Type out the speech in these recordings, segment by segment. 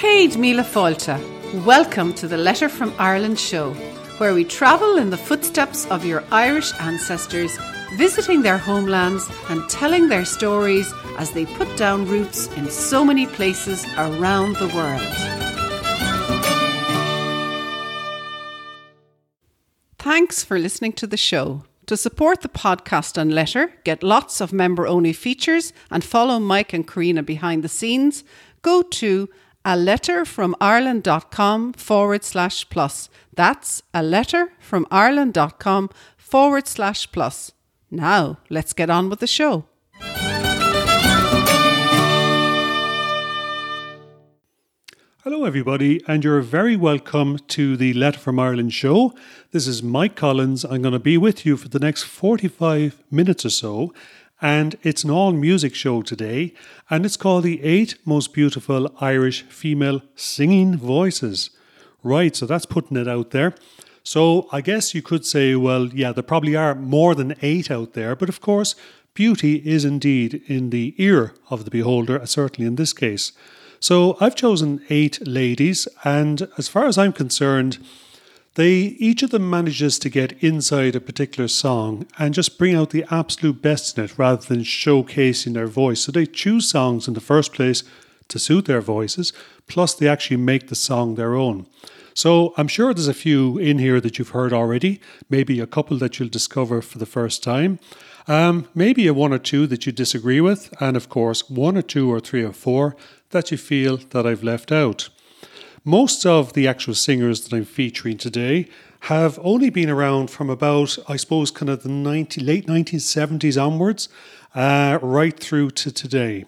Céad Míle Fáilte. Welcome to the Letter from Ireland show, where we travel in the footsteps of your Irish ancestors, visiting their homelands and telling their stories as they put down roots in so many places around the world. Thanks for listening to the show. To support the podcast on Letter, get lots of member only features, and follow Mike and Carina behind the scenes, go to a letter from Ireland.com forward slash plus. That's a letter from Ireland.com forward slash plus. Now, let's get on with the show. Hello, everybody, and you're very welcome to the Letter from Ireland show. This is Mike Collins. I'm going to be with you for the next 45 minutes or so, and it's an all music show today, and it's called The Eight Most Beautiful Irish Female Singing Voices. Right, so that's putting it out there. So I guess you could say, well, yeah, there probably are more than eight out there, but of course, beauty is indeed in the ear of the beholder, certainly in this case. So I've chosen eight ladies, and as far as I'm concerned, they each of them manages to get inside a particular song and just bring out the absolute best in it rather than showcasing their voice. So they choose songs in the first place to suit their voices, plus they actually make the song their own. So I'm sure there's a few in here that you've heard already, maybe a couple that you'll discover for the first time. Um, maybe a one or two that you disagree with, and of course, one or two or three or four that you feel that I've left out. Most of the actual singers that I'm featuring today have only been around from about, I suppose, kind of the 90, late 1970s onwards, uh, right through to today.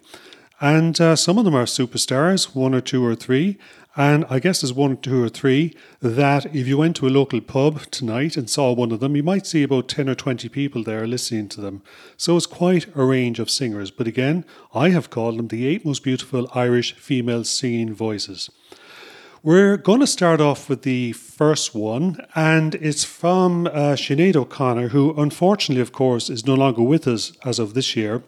And uh, some of them are superstars, one or two or three. And I guess there's one, two, or three that if you went to a local pub tonight and saw one of them, you might see about 10 or 20 people there listening to them. So it's quite a range of singers. But again, I have called them the eight most beautiful Irish female singing voices. We're going to start off with the first one, and it's from uh, Sinead O'Connor, who unfortunately, of course, is no longer with us as of this year.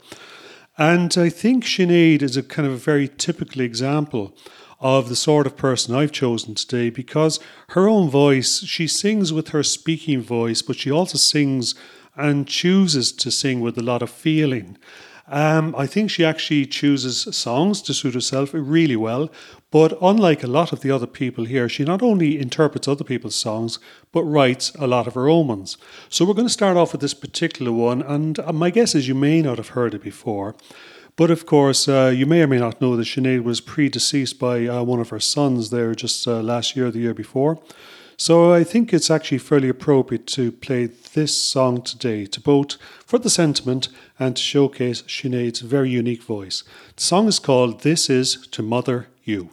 And I think Sinead is a kind of a very typical example of the sort of person I've chosen today because her own voice, she sings with her speaking voice, but she also sings and chooses to sing with a lot of feeling. Um, I think she actually chooses songs to suit herself really well, but unlike a lot of the other people here, she not only interprets other people's songs, but writes a lot of her own ones. So we're going to start off with this particular one, and uh, my guess is you may not have heard it before. But of course, uh, you may or may not know that Sinead was predeceased by uh, one of her sons there just uh, last year, the year before. So I think it's actually fairly appropriate to play this song today to both for the sentiment and to showcase Sinead's very unique voice. The song is called This Is to Mother You.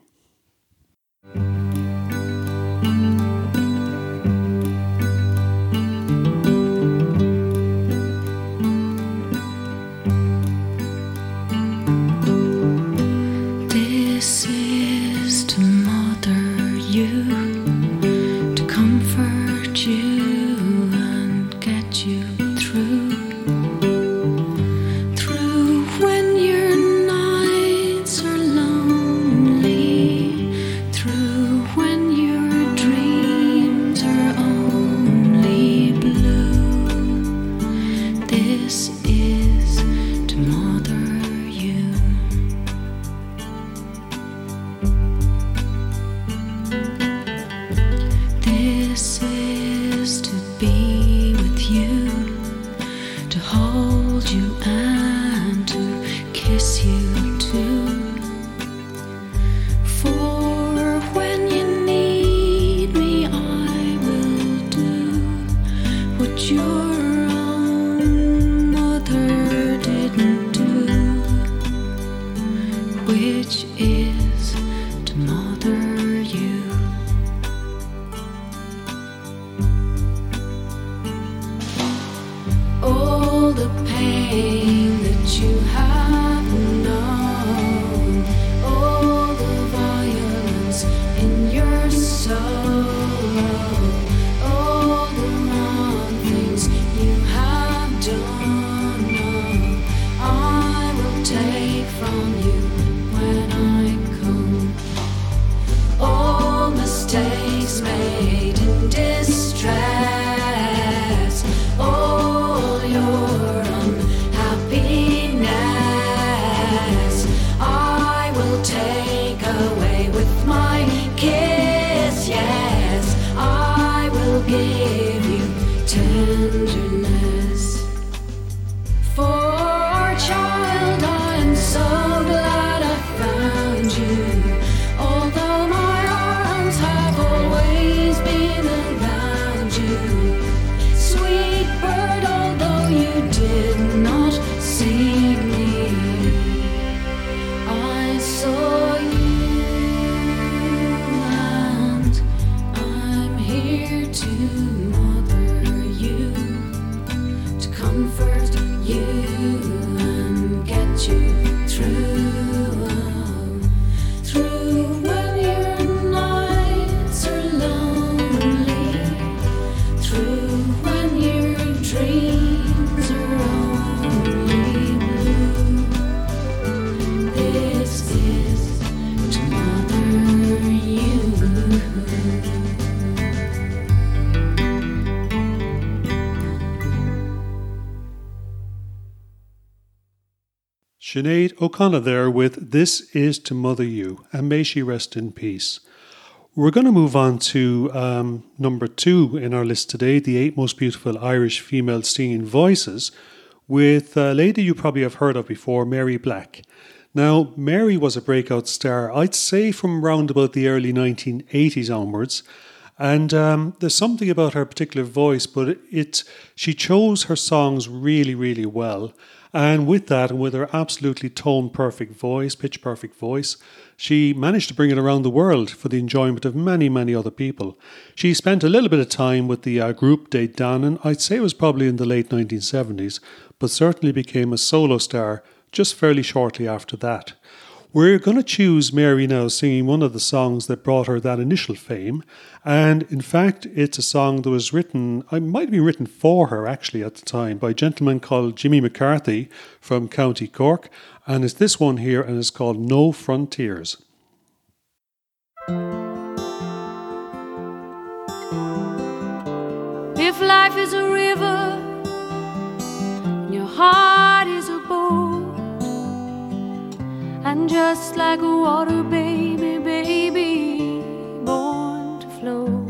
Sinead O'Connor there with This Is to Mother You, and may she rest in peace. We're going to move on to um, number two in our list today the eight most beautiful Irish female singing voices, with a lady you probably have heard of before, Mary Black. Now, Mary was a breakout star, I'd say from round about the early 1980s onwards. And um, there's something about her particular voice, but it, it, she chose her songs really, really well. And with that, and with her absolutely tone perfect voice, pitch perfect voice, she managed to bring it around the world for the enjoyment of many, many other people. She spent a little bit of time with the uh, group De Dannan, I'd say it was probably in the late 1970s, but certainly became a solo star just fairly shortly after that. We're going to choose Mary now singing one of the songs that brought her that initial fame. And in fact, it's a song that was written, it might have been written for her actually at the time, by a gentleman called Jimmy McCarthy from County Cork. And it's this one here, and it's called No Frontiers. If life is a river just like a water baby, baby, born to float.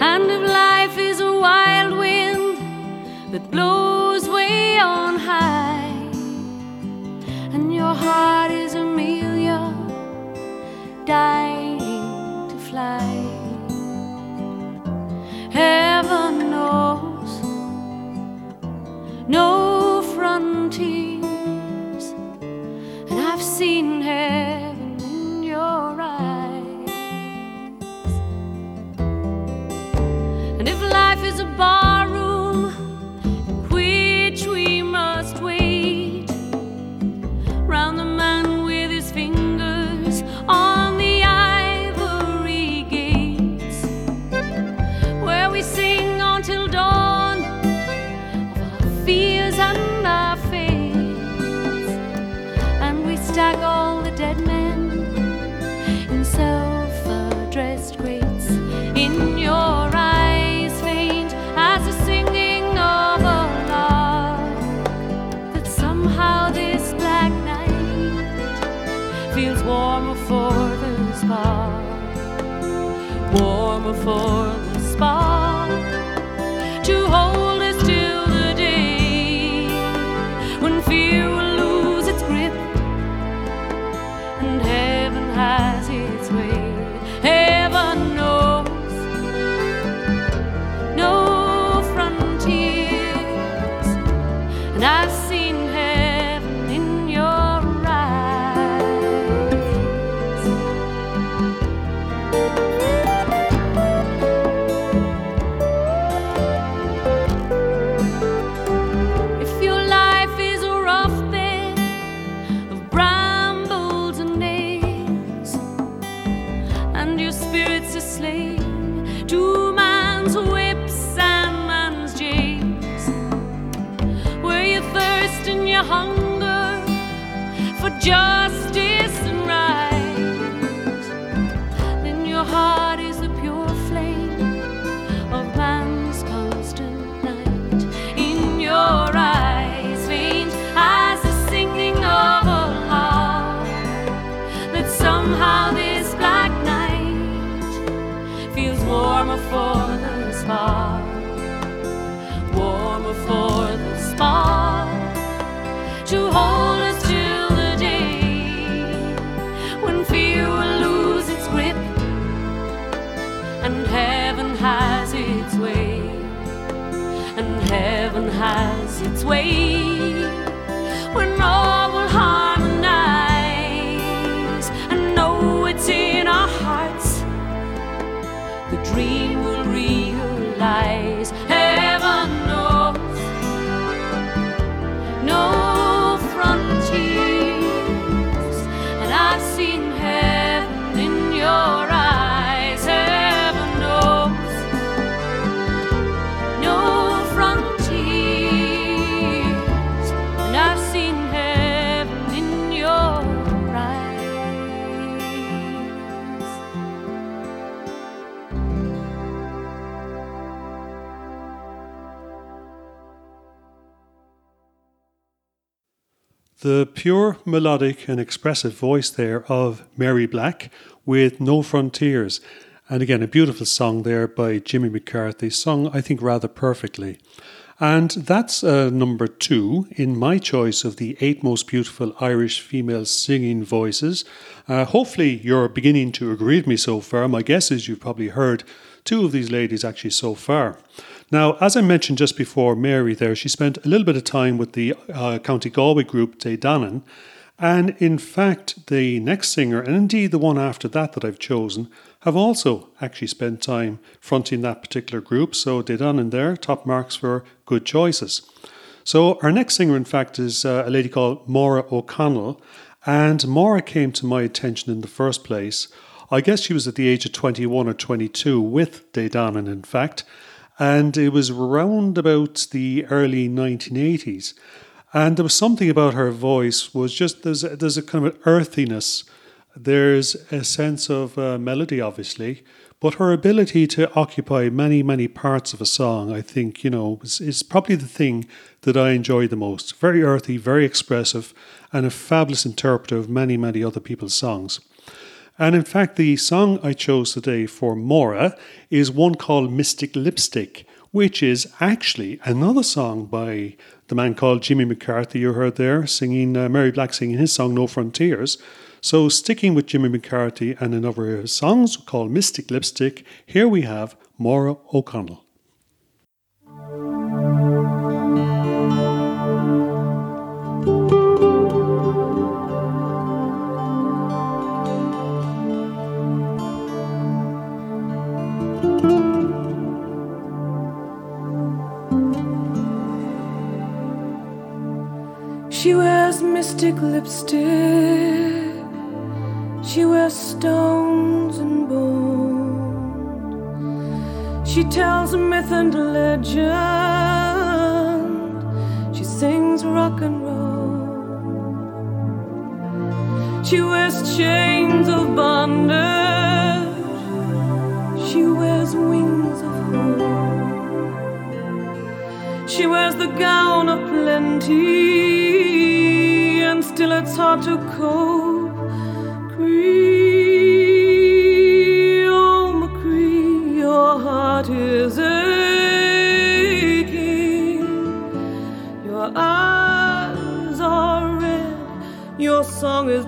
And if life is a wild wind that blows has its way. When all The pure melodic and expressive voice there of Mary Black with No Frontiers. And again, a beautiful song there by Jimmy McCarthy, sung, I think, rather perfectly. And that's uh, number two in my choice of the eight most beautiful Irish female singing voices. Uh, hopefully, you're beginning to agree with me so far. My guess is you've probably heard two of these ladies actually so far. Now, as I mentioned just before, Mary there, she spent a little bit of time with the uh, County Galway group De Dannan, and in fact, the next singer, and indeed the one after that that I've chosen, have also actually spent time fronting that particular group. So De Dannan there, top marks for good choices. So our next singer, in fact, is uh, a lady called Maura O'Connell, and Maura came to my attention in the first place. I guess she was at the age of 21 or 22 with Dannan, in fact, and it was around about the early 1980s. And there was something about her voice was just there's a, there's a kind of an earthiness. There's a sense of uh, melody, obviously, but her ability to occupy many many parts of a song, I think, you know, is, is probably the thing that I enjoy the most. Very earthy, very expressive, and a fabulous interpreter of many many other people's songs. And in fact, the song I chose today for Maura is one called Mystic Lipstick, which is actually another song by the man called Jimmy McCarthy, you heard there, singing uh, Mary Black singing his song No Frontiers. So, sticking with Jimmy McCarthy and another of his songs called Mystic Lipstick, here we have Maura O'Connell. She wears mystic lipstick. She wears stones and bone. She tells myth and legend. She sings rock and roll. She wears chains of bondage. She wears wings of hope. She wears the gown of plenty still it's hard to cope. Cree, oh McCree, your heart is aching. Your eyes are red, your song is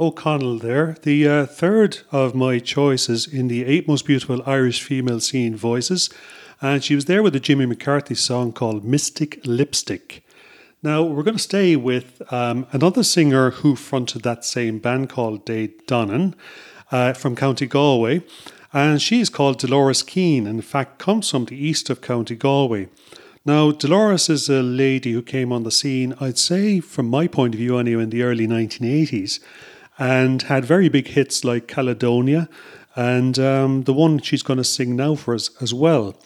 O'Connell there, the uh, third of my choices in the eight most beautiful Irish female singing voices. And she was there with a Jimmy McCarthy song called Mystic Lipstick. Now, we're going to stay with um, another singer who fronted that same band called De Dannan uh, from County Galway. And she's called Dolores Keane, and in fact, comes from the east of County Galway. Now, Dolores is a lady who came on the scene, I'd say, from my point of view anyway, in the early 1980s, and had very big hits like Caledonia and um, the one she's going to sing now for us as well.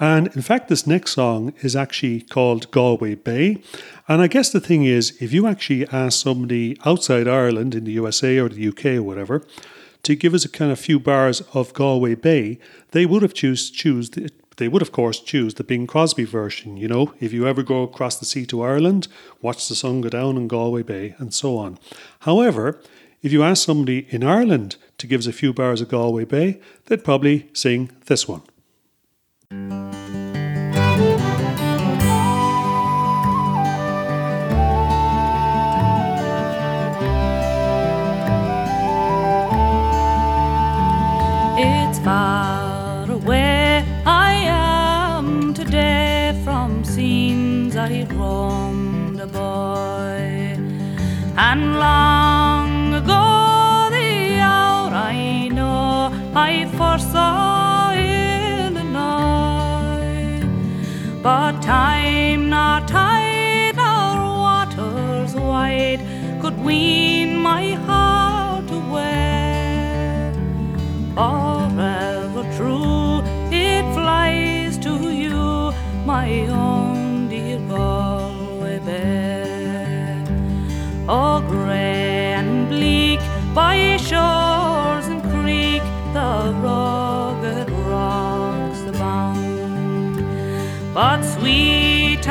And in fact, this next song is actually called Galway Bay. And I guess the thing is, if you actually ask somebody outside Ireland, in the USA or the UK or whatever, to give us a kind of few bars of Galway Bay, they would have choose choose the, they would of course choose the Bing Crosby version. You know, if you ever go across the sea to Ireland, watch the sun go down in Galway Bay, and so on. However, if you ask somebody in Ireland to give us a few bars of Galway Bay, they'd probably sing this one. It's far away I am today from scenes I roamed a boy, and long I first saw Illinois, but time not tide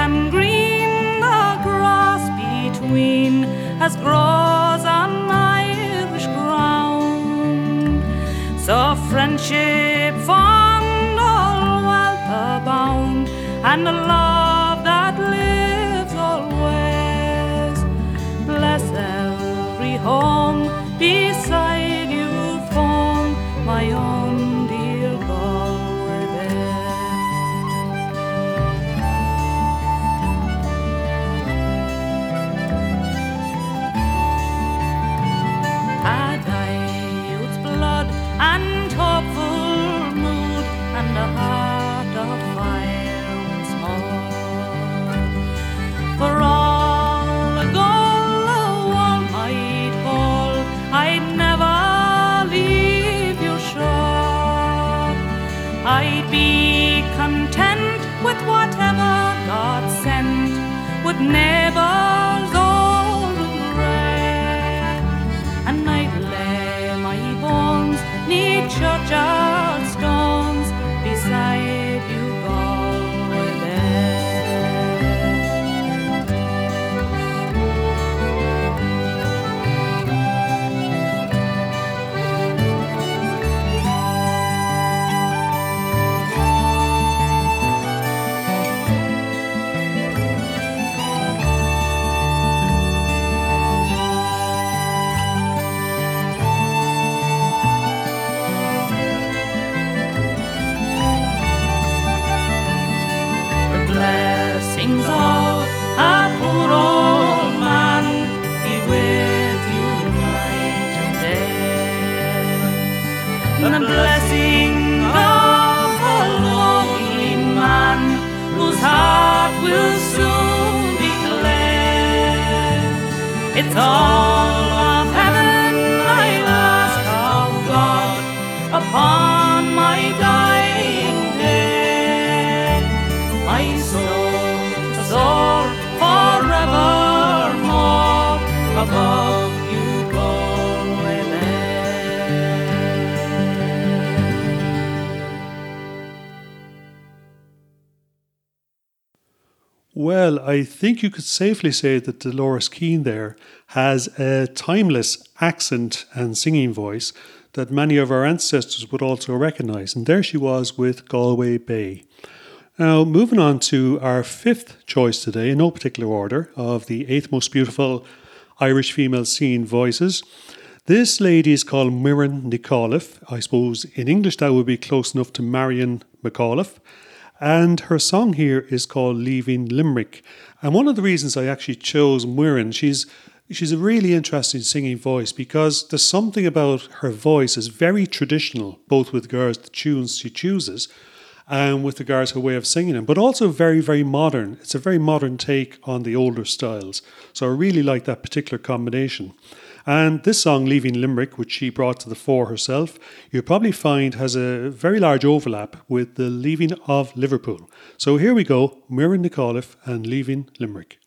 and green the grass between as grows on Irish ground. So friendship fond, all wealth abound, and a love that lives always. Bless every home neath all well, I think you could safely say that Dolores Keane there has a timeless accent and singing voice that many of our ancestors would also recognise. And there she was with Galway Bay. Now, moving on to our fifth choice today, in no particular order, of the eighth most beautiful Irish female singing voices. This lady is called Muireann Nic I suppose in English that would be close enough to Marion McAuliffe. And her song here is called Leaving Limerick. And one of the reasons I actually chose Muireann, she's she's a really interesting singing voice because there's something about her voice is very traditional, both with regards to the tunes she chooses and with regards to her way of singing them, but also very, very modern. It's a very modern take on the older styles. So I really like that particular combination. And this song, Leaving Limerick, which she brought to the fore herself, you'll probably find has a very large overlap with the Leaving of Liverpool. So here we go Muireann Nic Amhlaoibh and Leaving Limerick.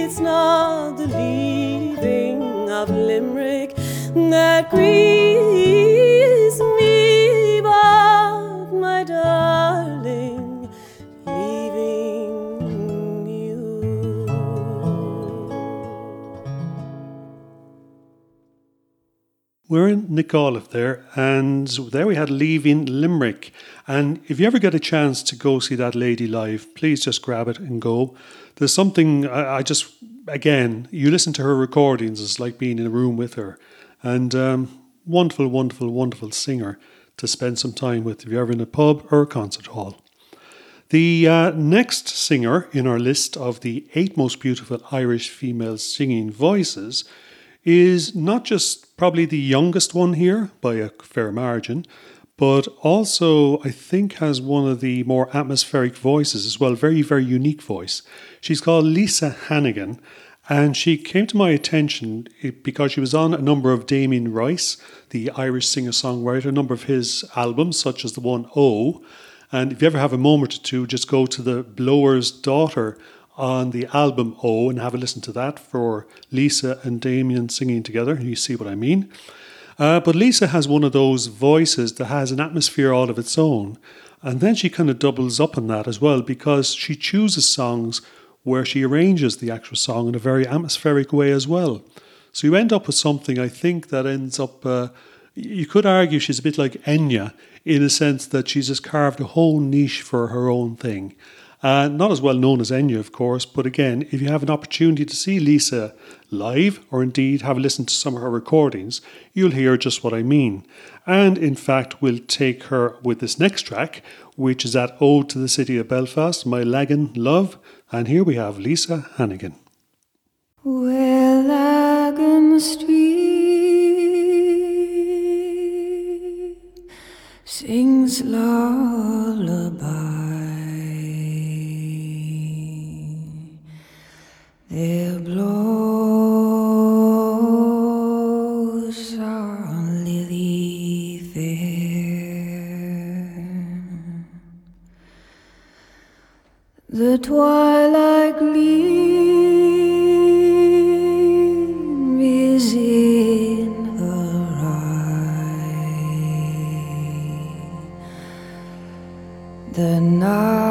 It's not the leaving of Limerick that grieves me, but my darling leaving you. Muireann Nic Amhlaoibh there, and there we had Leaving Limerick. And if you ever get a chance to go see that lady live, please just grab it and go. There's something I, I just, again, you listen to her recordings, it's like being in a room with her. And um, wonderful, wonderful, wonderful singer to spend some time with if you're ever in a pub or a concert hall. The uh, next singer in our list of the eight most beautiful Irish female singing voices is not just probably the youngest one here by a fair margin, but also I think has one of the more atmospheric voices as well, very, very unique voice. She's called Lisa Hannigan, and she came to my attention eh, because she was on a number of Damien Rice, the Irish singer songwriter, a number of his albums, such as the one O. And if you ever have a moment or two, just go to the Blower's Daughter on the album O and have a listen to that for Lisa and Damien singing together. You see what I mean. Uh, but Lisa has one of those voices that has an atmosphere all of its own. And then she kind of doubles up on that as well because she chooses songs where she arranges the actual song in a very atmospheric way as well. So you end up with something I think that ends up. Uh, you could argue she's a bit like Enya in a sense that she's just carved a whole niche for her own thing. Uh, not as well known as Enya, of course, but again, if you have an opportunity to see Lisa live, or indeed have a listen to some of her recordings, you'll hear just what I mean. And in fact, we'll take her with this next track, which is that Ode to the City of Belfast, My Lagan Love. And here we have Lisa Hannigan. Where Lagan Street sings lullaby. There blows lily fair. The twilight gleam is in her. The night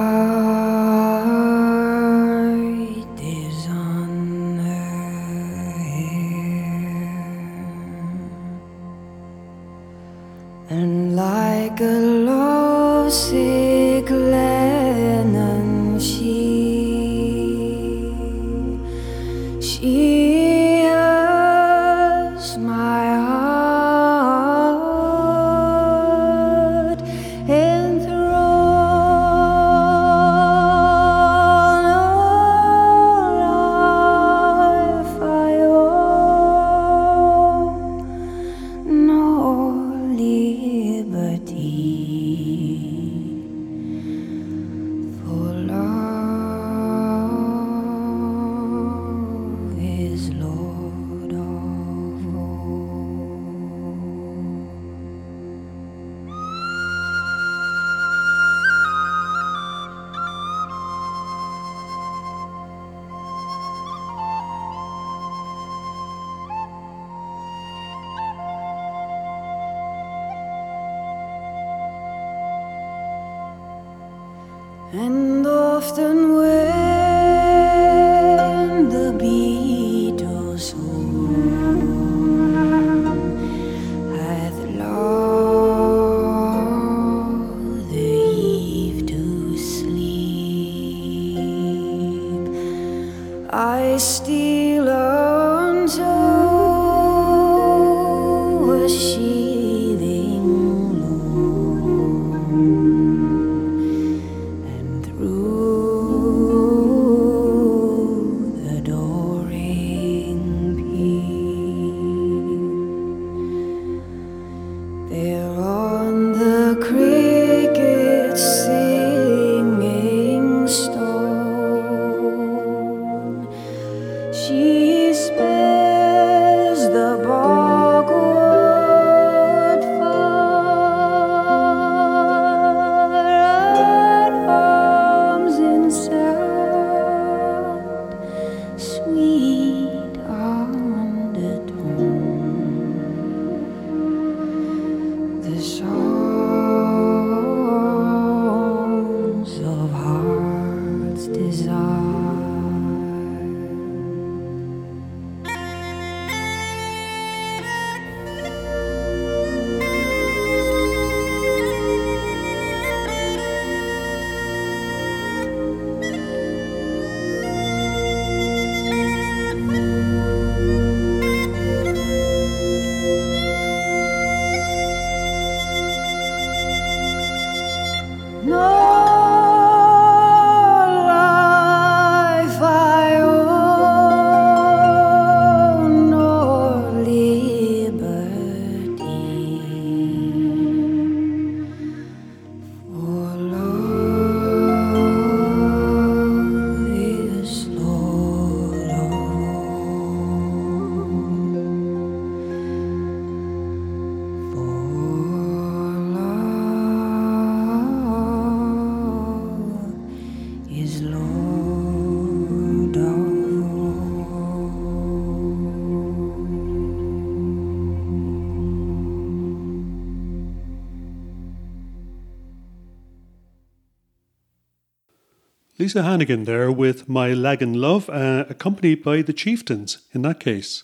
Lisa Hannigan there with My Lagan Love, uh, accompanied by the Chieftains in that case.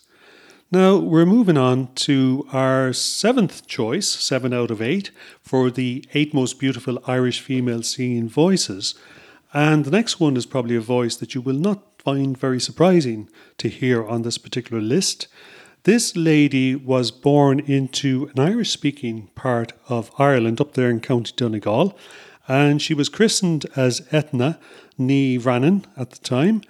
Now we're moving on to our seventh choice, seven out of eight, for the eight most beautiful Irish female singing voices. And the next one is probably a voice that you will not find very surprising to hear on this particular list. This lady was born into an Irish speaking part of Ireland up there in County Donegal, and she was christened as Eithne Ní Bhraonáin at the time.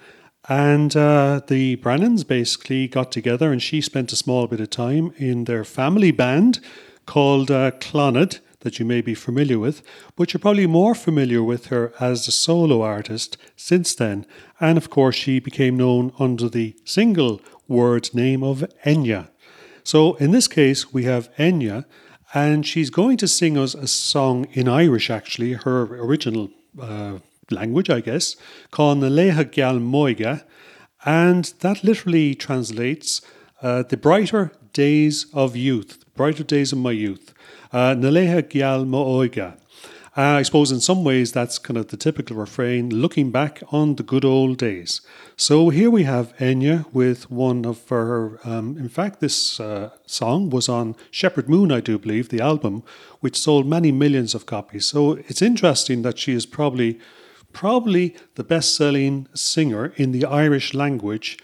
And uh, the Brennans basically got together, and she spent a small bit of time in their family band called uh, that you may be familiar with, but you're probably more familiar with her as a solo artist since then. And of course, she became known under the single word name of Enya. So in this case, we have Enya, and she's going to sing us a song in Irish, actually, her original uh, language, I guess, called Geal M'Óige, and that literally translates uh, the brighter days of youth, brighter days of my youth. Uh, Na Laetha Geal M'Óige. Uh, I suppose in some ways that's kind of the typical refrain, looking back on the good old days. So here we have Enya with one of her, um, in fact, this uh, song was on Shepherd Moon, I do believe, the album, which sold many millions of copies. So it's interesting that she is probably, probably the best selling singer in the Irish language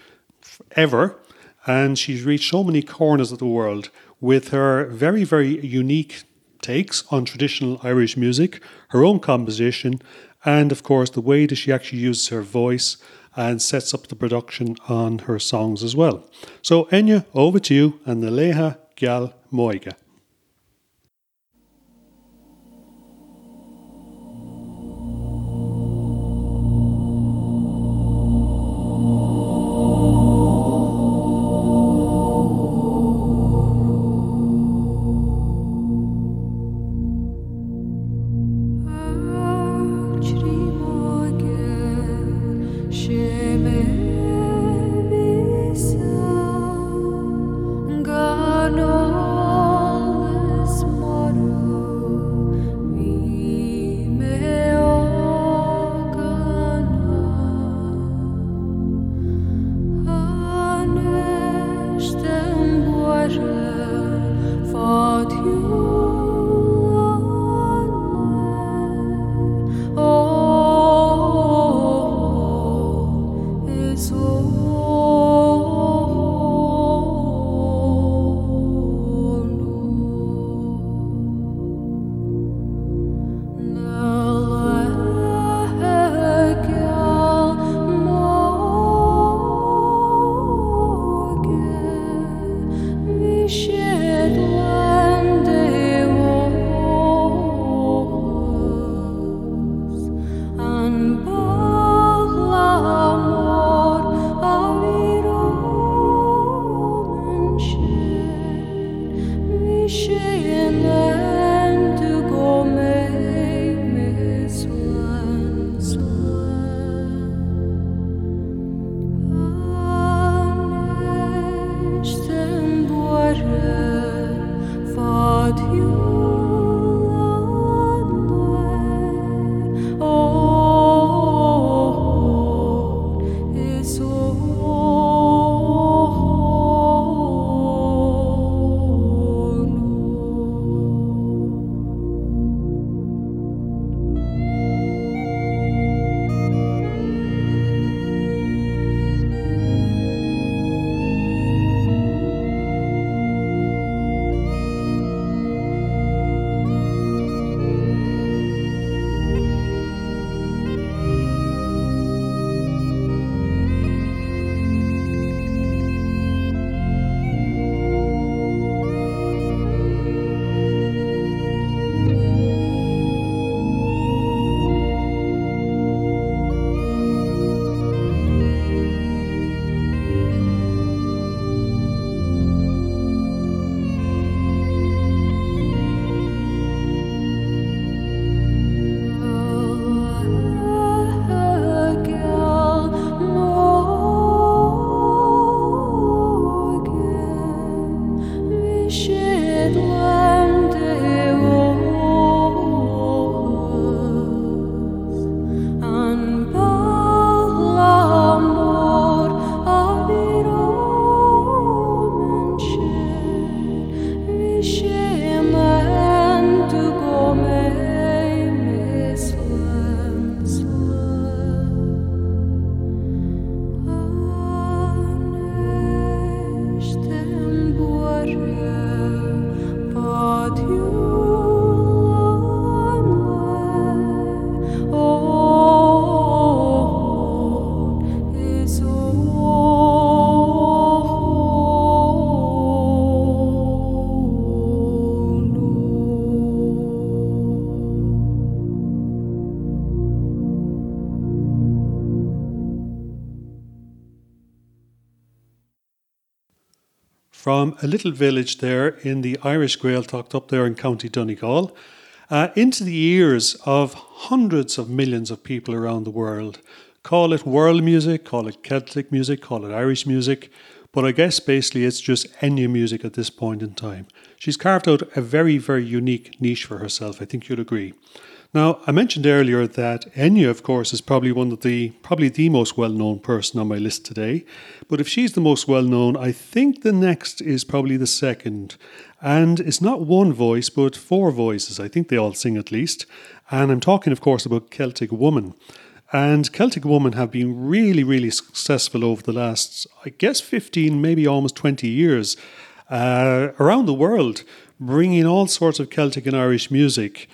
ever. And she's reached so many corners of the world with her very, very unique takes on traditional Irish music, her own composition, and of course the way that she actually uses her voice and sets up the production on her songs as well. So Enya, over to you and the Laetha Geal M'Óige. about you. From a little village there in the Irish Gaeltacht up there in County Donegal uh, into the ears of hundreds of millions of people around the world. Call it world music, call it Celtic music, call it Irish music, but I guess basically it's just Enya music at this point in time. She's carved out a very, very unique niche for herself, I think you'll agree. Now, I mentioned earlier that Enya, of course, is probably one of the probably the most well-known person on my list today. But if she's the most well-known, I think the next is probably the second. And it's not one voice, but four voices. I think they all sing at least. And I'm talking, of course, about Celtic Woman. And Celtic Woman have been really, really successful over the last, I guess, 15, maybe almost 20 years uh, around the world, bringing all sorts of Celtic and Irish music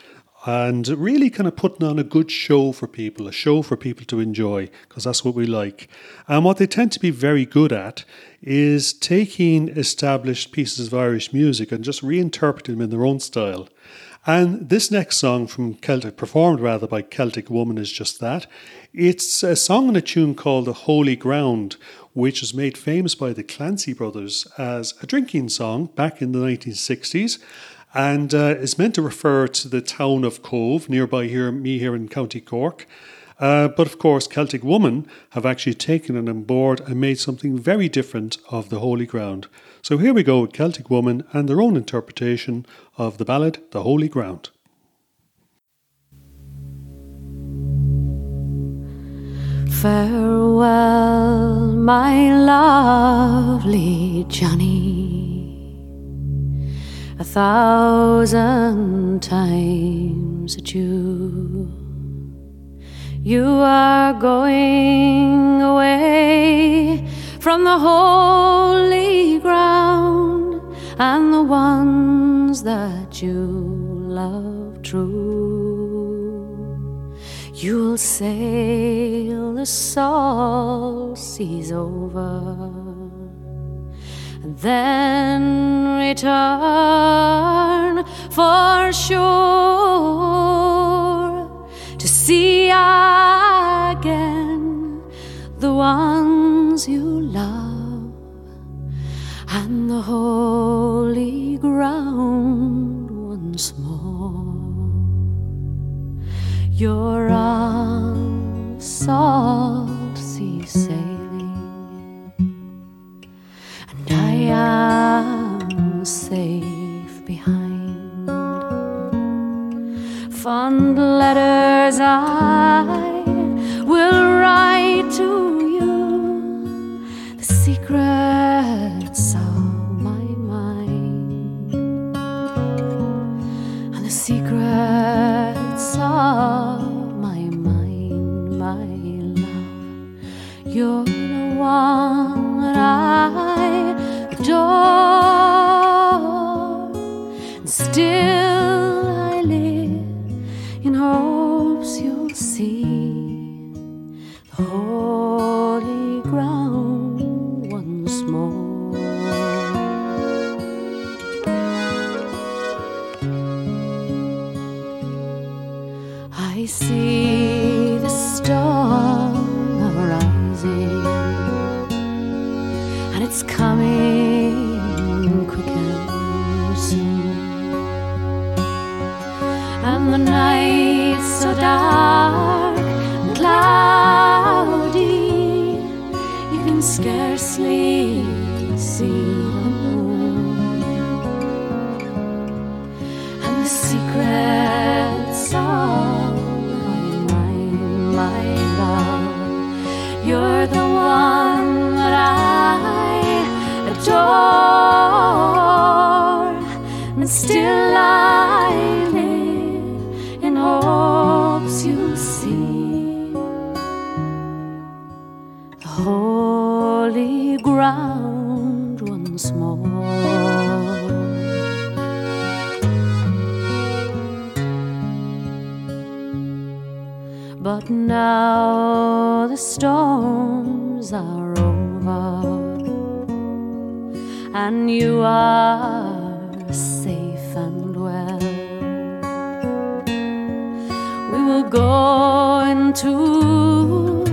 and really kind of putting on a good show for people, a show for people to enjoy, because that's what we like. And what they tend to be very good at is taking established pieces of Irish music and just reinterpreting them in their own style. And this next song from Celtic, performed rather by Celtic Woman, is just that. It's a song and a tune called The Holy Ground, which was made famous by the Clancy brothers as a drinking song back in the 1960s and uh, is meant to refer to the town of Cobh, nearby here, me here in County Cork. Uh, but of course, Celtic Woman have actually taken it on board and made something very different of the Holy Ground. So here we go with Celtic Woman and their own interpretation of the ballad The Holy Ground. Farewell, my lovely Johnny a thousand times at you. You are going away from the holy ground and the ones that you love true. You'll sail the salt seas over then return for sure to see again the ones you love and the holy ground once more. You're on salt sea sail. Am safe behind. Fond letters I will write to you, the secrets hopes you see the holy ground once more. But now the storms are over, and you are will go into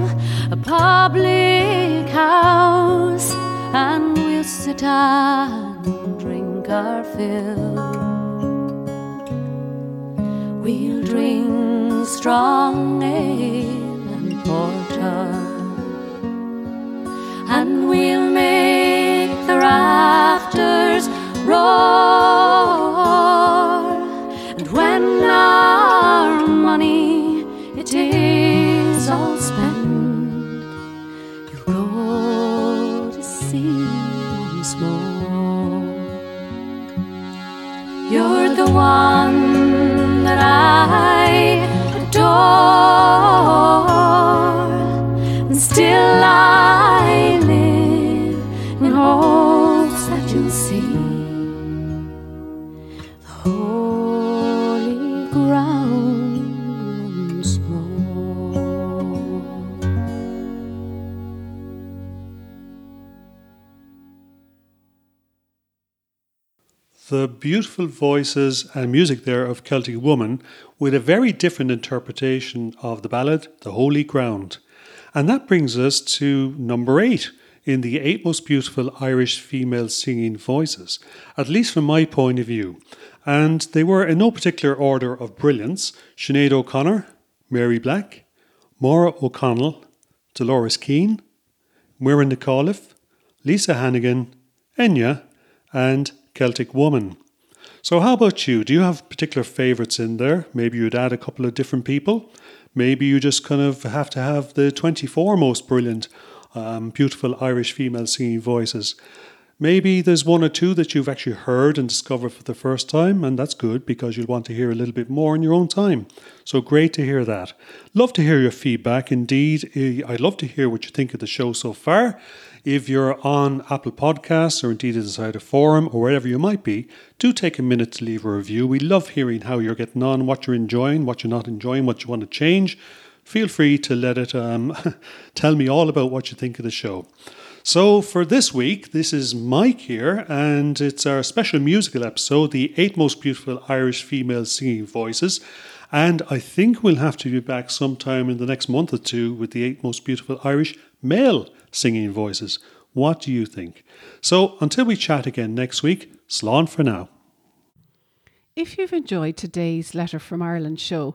a public house and we'll sit and drink our fill. We'll drink strong ale and porter, and we'll make the rafters roar. And when our The beautiful voices and music there of Celtic Woman with a very different interpretation of the ballad, The Holy Ground. And that brings us to number eight in the eight most beautiful Irish female singing voices, at least from my point of view. And they were in no particular order of brilliance Sinead O'Connor, Mary Black, Maura O'Connell, Dolores Keane, Muireann Nic Amhlaoibh, Lisa Hannigan, Enya, and Celtic Woman. So, how about you? Do you have particular favourites in there? Maybe you'd add a couple of different people. Maybe you just kind of have to have the 24 most brilliant, um, beautiful Irish female singing voices. Maybe there's one or two that you've actually heard and discovered for the first time, and that's good because you'll want to hear a little bit more in your own time. So great to hear that. Love to hear your feedback. Indeed, I'd love to hear what you think of the show so far. If you're on Apple Podcasts or indeed inside a forum or wherever you might be, do take a minute to leave a review. We love hearing how you're getting on, what you're enjoying, what you're not enjoying, what you want to change. Feel free to let it um, tell me all about what you think of the show. So, for this week, this is Mike here, and it's our special musical episode, The Eight Most Beautiful Irish Female Singing Voices. And I think we'll have to be back sometime in the next month or two with the eight most beautiful Irish male singing voices. What do you think? So, until we chat again next week, slán for now. If you've enjoyed today's Letter from Ireland show,